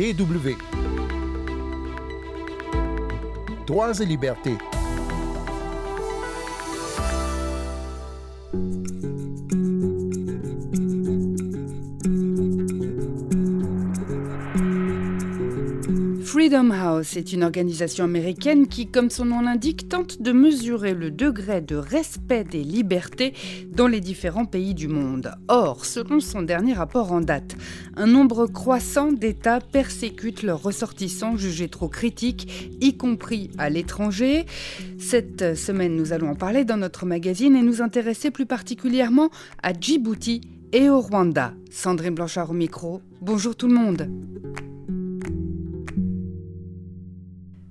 DW. Droits et libertés. Freedom House est une organisation américaine qui, comme son nom l'indique, tente de mesurer le degré de respect des libertés dans les différents pays du monde. Or, selon son dernier rapport en date, un nombre croissant d'États persécutent leurs ressortissants jugés trop critiques, y compris à l'étranger. Cette semaine, nous allons en parler dans notre magazine et nous intéresser plus particulièrement à Djibouti et au Rwanda. Sandrine Blanchard au micro. Bonjour tout le monde.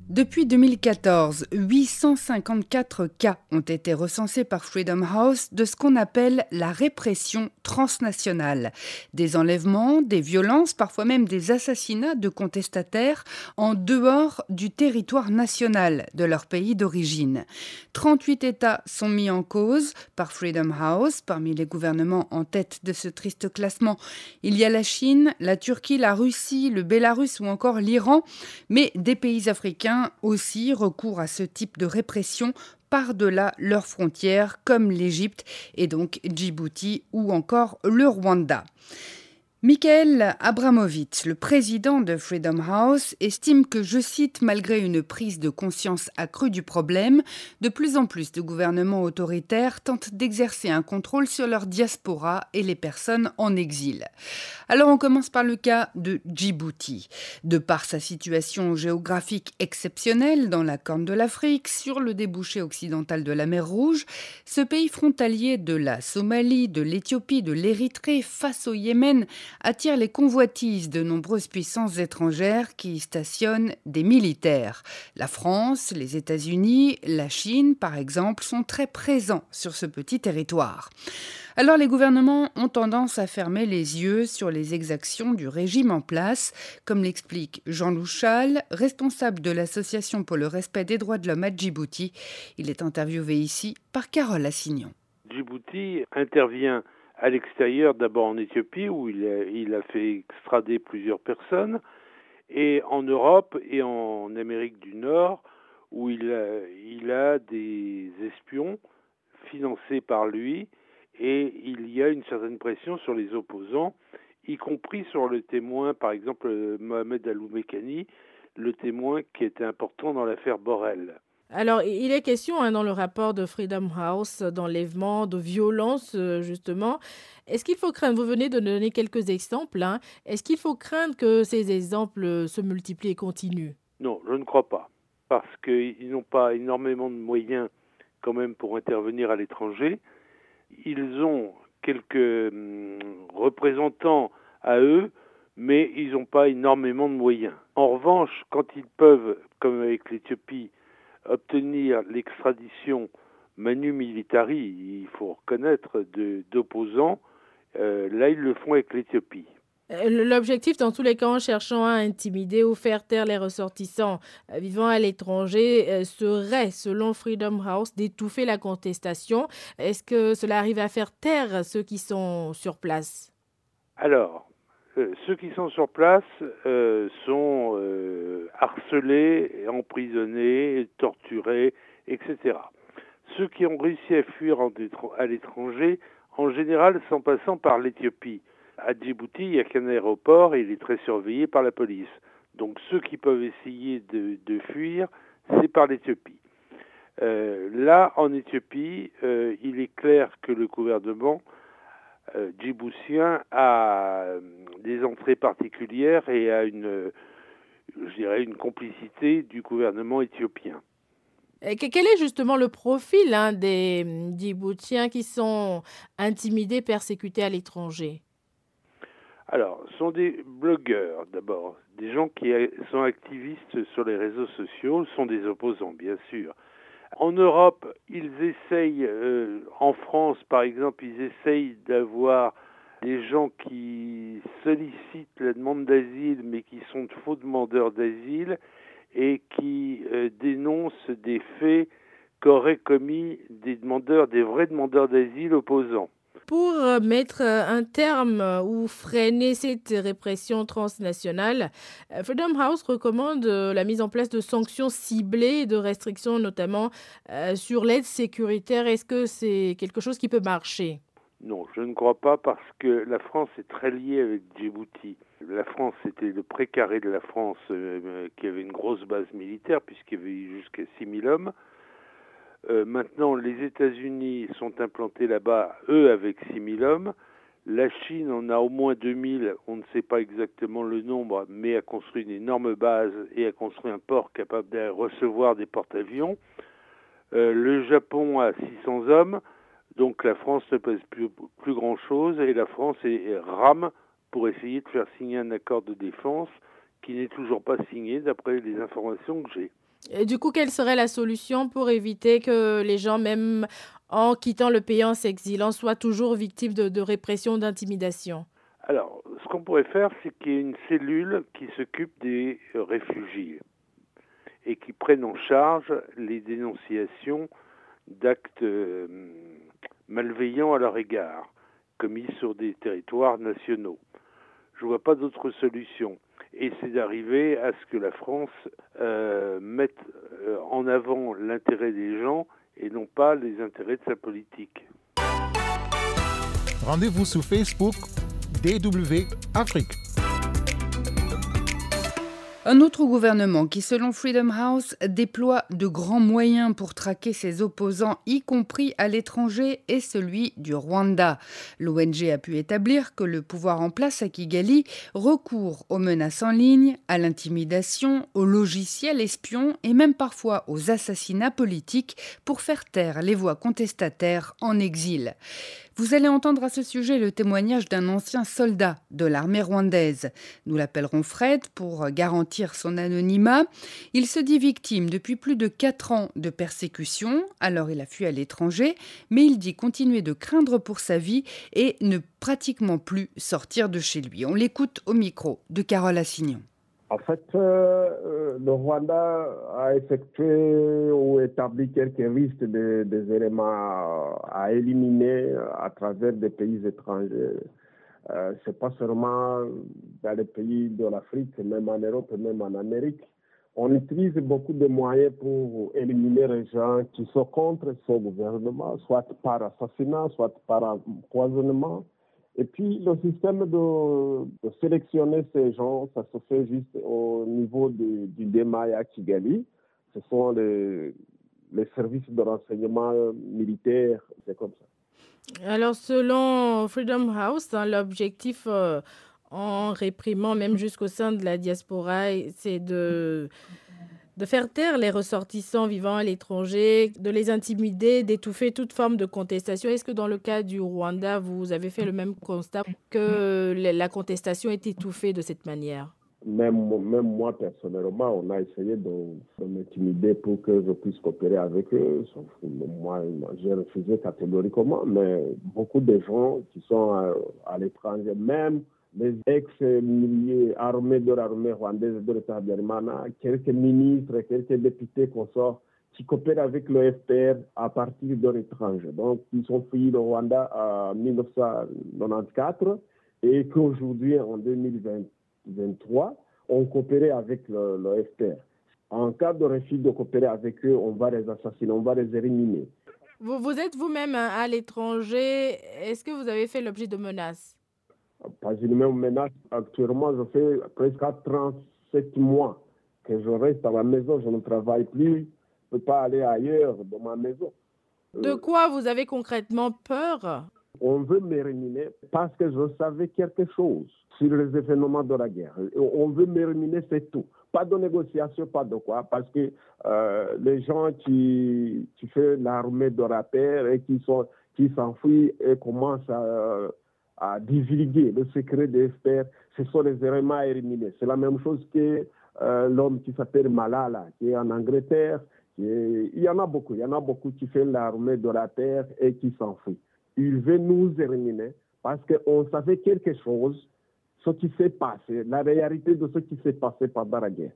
Depuis 2014, 854 cas ont été recensés par Freedom House de ce qu'on appelle la répression transnationale. Des enlèvements, des violences, parfois même des assassinats de contestataires en dehors du territoire national de leur pays d'origine. 38 États sont mis en cause par Freedom House. Parmi les gouvernements en tête de ce triste classement, il y a la Chine, la Turquie, la Russie, le Bélarus ou encore l'Iran, mais des pays africains aussi recours à ce type de répression par-delà leurs frontières, comme l'Égypte et donc Djibouti ou encore le Rwanda. Michael Abramovitch, le président de Freedom House, estime que, je cite, malgré une prise de conscience accrue du problème, de plus en plus de gouvernements autoritaires tentent d'exercer un contrôle sur leur diaspora et les personnes en exil. Alors on commence par le cas de Djibouti. De par sa situation géographique exceptionnelle dans la Corne de l'Afrique, sur le débouché occidental de la mer Rouge, ce pays frontalier de la Somalie, de l'Éthiopie, de l'Érythrée face au Yémen attire les convoitises de nombreuses puissances étrangères qui y stationnent des militaires. La France, les États-Unis, la Chine, par exemple, sont très présents sur ce petit territoire. Alors les gouvernements ont tendance à fermer les yeux sur les exactions du régime en place, comme l'explique Jean Louchal, responsable de l'Association pour le respect des droits de l'homme à Djibouti. Il est interviewé ici par Carole Assignon. Djibouti intervient à l'extérieur, d'abord en Éthiopie, où il a, fait extrader plusieurs personnes, et en Europe et en Amérique du Nord, où il a, des espions financés par lui, et il y a une certaine pression sur les opposants, y compris sur le témoin, par exemple Mohamed Aloumekani, le témoin qui était important dans l'affaire Borrell. Alors, il est question hein, dans le rapport de Freedom House d'enlèvement, de violence, euh, justement. Est-ce qu'il faut craindre, vous venez de donner quelques exemples, hein, est-ce qu'il faut craindre que ces exemples se multiplient et continuent? Non, je ne crois pas. Parce qu'ils n'ont pas énormément de moyens quand même pour intervenir à l'étranger. Ils ont quelques hum, représentants à eux, mais ils n'ont pas énormément de moyens. En revanche, quand ils peuvent, comme avec l'Éthiopie, obtenir l'extradition manu militari, il faut reconnaître, d'opposants, euh, là ils le font avec l'Éthiopie. Euh, l'objectif, dans tous les cas, en cherchant à intimider ou faire taire les ressortissants euh, vivant à l'étranger, serait, selon Freedom House, d'étouffer la contestation. Est-ce que cela arrive à faire taire ceux qui sont sur place? Alors, euh, ceux qui sont sur place euh, sont euh, harcelés, emprisonnés, torturés, etc. Ceux qui ont réussi à fuir à l'étranger, en général, sont passant par l'Éthiopie. À Djibouti, il n'y a qu'un aéroport et il est très surveillé par la police. Donc ceux qui peuvent essayer de, de fuir, c'est par l'Éthiopie. Là, en Éthiopie, il est clair que le gouvernement djiboutien a euh, des entrées particulières et a une, je dirais, une complicité du gouvernement éthiopien. quel est justement le profil hein, des Djiboutiens qui sont intimidés, persécutés à l'étranger? Alors, ce sont des blogueurs d'abord, des gens qui sont activistes sur les réseaux sociaux, sont des opposants bien sûr, en Europe, ils essayent, euh, en France par exemple, ils essayent d'avoir des gens qui sollicitent la demande d'asile mais qui sont de faux demandeurs d'asile et qui euh, dénoncent des faits qu'auraient commis des demandeurs, des vrais demandeurs d'asile opposants. Pour mettre un terme ou freiner cette répression transnationale, Freedom House recommande la mise en place de sanctions ciblées, de restrictions notamment sur l'aide sécuritaire. Est-ce que c'est quelque chose qui peut marcher? Non, je ne crois pas parce que la France est très liée avec Djibouti. La France, c'était le précaré de la France euh, qui avait une grosse base militaire puisqu'il y avait jusqu'à 6000 hommes. Euh, maintenant, les États-Unis sont implantés là-bas, eux, avec 6000 hommes. La Chine en a au moins 2000, on ne sait pas exactement le nombre, mais a construit une énorme base et a construit un port capable de recevoir des porte-avions. Euh, le Japon a 600 hommes. Donc la France ne pèse plus, plus grand-chose et la France est, rame pour essayer de faire signer un accord de défense qui n'est toujours pas signé d'après les informations que j'ai. Du coup, quelle serait la solution pour éviter que les gens, même en quittant le pays en s'exilant, soient toujours victimes de, de répression, d'intimidation? Alors, ce qu'on pourrait faire, c'est qu'il y ait une cellule qui s'occupe des réfugiés et qui prenne en charge les dénonciations d'actes euh, malveillants à leur égard, commis sur des territoires nationaux. Je ne vois pas d'autre solution. Et c'est d'arriver à ce que la France euh, mette euh, en avant l'intérêt des gens et non pas les intérêts de sa politique. Rendez-vous sur Facebook DW Afrique. Un autre gouvernement qui, selon Freedom House, déploie de grands moyens pour traquer ses opposants, y compris à l'étranger, est celui du Rwanda. L'ONG a pu établir que le pouvoir en place à Kigali recourt aux menaces en ligne, à l'intimidation, aux logiciels espions et même parfois aux assassinats politiques pour faire taire les voix contestataires en exil. Vous allez entendre à ce sujet le témoignage d'un ancien soldat de l'armée rwandaise. Nous l'appellerons Fred pour garantir son anonymat. Il se dit victime depuis plus de 4 ans de persécution, alors il a fui à l'étranger, mais il dit continuer de craindre pour sa vie et ne pratiquement plus sortir de chez lui. On l'écoute au micro de Carole Assignon. En fait, euh, euh, le Rwanda a effectué ou établi quelques risques de, des éléments à, éliminer à travers des pays étrangers. Euh, Ce n'est pas seulement dans les pays de l'Afrique, même en Europe, même en Amérique. On utilise beaucoup de moyens pour éliminer les gens qui sont contre ce gouvernement, soit par assassinat, soit par empoisonnement. Et puis, le système de, sélectionner ces gens, ça se fait juste au niveau du, du à Kigali. Ce sont les, services de renseignement militaire, c'est comme ça. Alors, selon Freedom House, hein, l'objectif euh, en réprimant, même jusqu'au sein de la diaspora, c'est de de faire taire les ressortissants vivant à l'étranger, de les intimider, d'étouffer toute forme de contestation. Est-ce que dans le cas du Rwanda, vous avez fait le même constat que la contestation est étouffée de cette manière? Même, moi, personnellement, on a essayé de, m'intimider pour que je puisse coopérer avec eux. Moi, j'ai refusé catégoriquement, mais beaucoup de gens qui sont à l'étranger, même les ex-milliers armés de l'armée rwandaise de l'État d'Hermana, quelques ministres, quelques députés consorts qui coopèrent avec le FPR à partir de l'étranger. Donc, ils ont fui le Rwanda en 1994 et qu'aujourd'hui, en 2023, on coopérait avec le, FPR. En cas de refus de coopérer avec eux, on va les assassiner, on va les éliminer. Vous, vous êtes vous-même à l'étranger. Est-ce que vous avez fait l'objet de menaces? Pas une même menace. Actuellement, je fais presque 37 mois que je reste à la maison. Je ne travaille plus. Je ne peux pas aller ailleurs dans ma maison. De quoi vous avez concrètement peur? On veut m'éliminer parce que je savais quelque chose sur les événements de la guerre. On veut m'éliminer, c'est tout. Pas de négociation, pas de quoi, parce que euh, les gens qui, qui font l'armée de la paix et qui sont qui s'enfuient et commencent à à divulguer le secret des experts, ce sont les éléments à éliminer. C'est la même chose que euh, l'homme qui s'appelle Malala, qui est en Angleterre. il y en a beaucoup, il y en a beaucoup qui font l'armée de la terre et qui s'enfuient. Il veut nous éliminer parce qu'on savait quelque chose, ce qui s'est passé, la réalité de ce qui s'est passé pendant la guerre.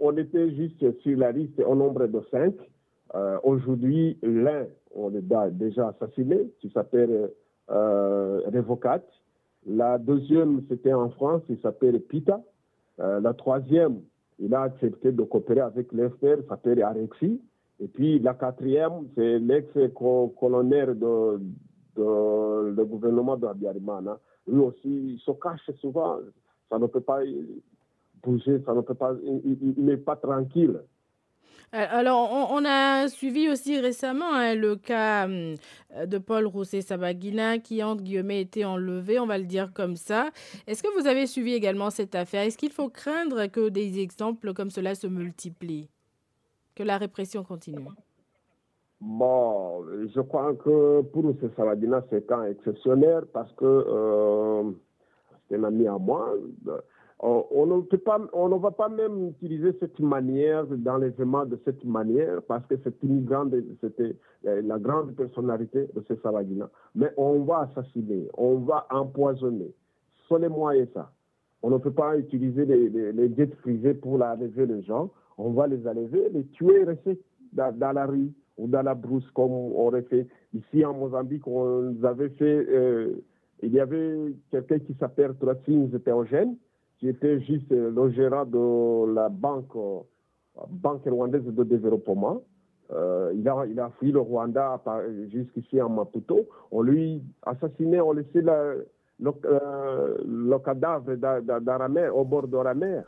On était juste sur la liste au nombre de cinq. Euh, aujourd'hui, l'un, on l'a déjà assassiné, qui s'appelle révocate. La deuxième, c'était en France, il s'appelle Pita. la troisième, il a accepté de coopérer avec l'FR, il s'appelle Arexi. Et puis la quatrième, c'est l'ex-colonel de, le gouvernement de Abiyarimana. Lui aussi, il se cache souvent, ça ne peut pas bouger, ça ne peut pas, il n'est pas tranquille. Euh, alors, on, a suivi aussi récemment hein, le cas hum, de Paul Rousset-Sabagina qui, entre guillemets, été enlevé, on va le dire comme ça. Est-ce que vous avez suivi également cette affaire? Est-ce qu'il faut craindre que des exemples comme cela se multiplient? Que la répression continue? Bon, je crois que pour Rousset-Sabagina, c'est un exceptionnel parce que euh, c'est un ami à moi on, ne pas, on ne va pas même utiliser cette manière d'enlèvement de cette manière parce que c'est une c'était la grande personnalité de ce Saladina. Mais on va assassiner, on va empoisonner. Les moyens ça. On ne peut pas utiliser les, les, jets privés pour enlever les gens. On va les enlever, les tuer, rester dans, la rue ou dans la brousse comme on aurait fait ici en Mozambique. On avait fait, euh, il y avait quelqu'un qui s'appelle Trotsins Théogène était juste le gérant de la banque, euh, banque rwandaise de développement. Euh, il, a, il a fui le Rwanda jusqu'ici en Maputo. On lui assassinait, on laissait le, euh, le, cadavre au bord de la mer.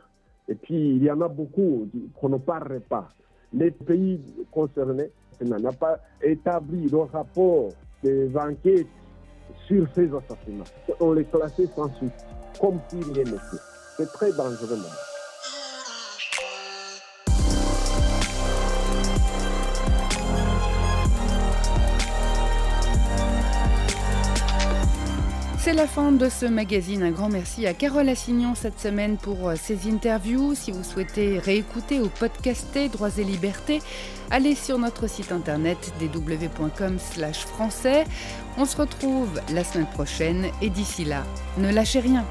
Et puis, il y en a beaucoup qu'on ne parlerait pas. Les pays concernés n'ont pas établi le rapport des enquêtes sur ces assassinats. On les classait sans suite, comme si rien n'était. C'est très dangereux. C'est la fin de ce magazine. Un grand merci à Carole Assignon cette semaine pour euh, ses interviews. Si vous souhaitez réécouter ou podcaster Droits et Libertés, allez sur notre site internet www.com/français. On se retrouve la semaine prochaine et d'ici là, ne lâchez rien.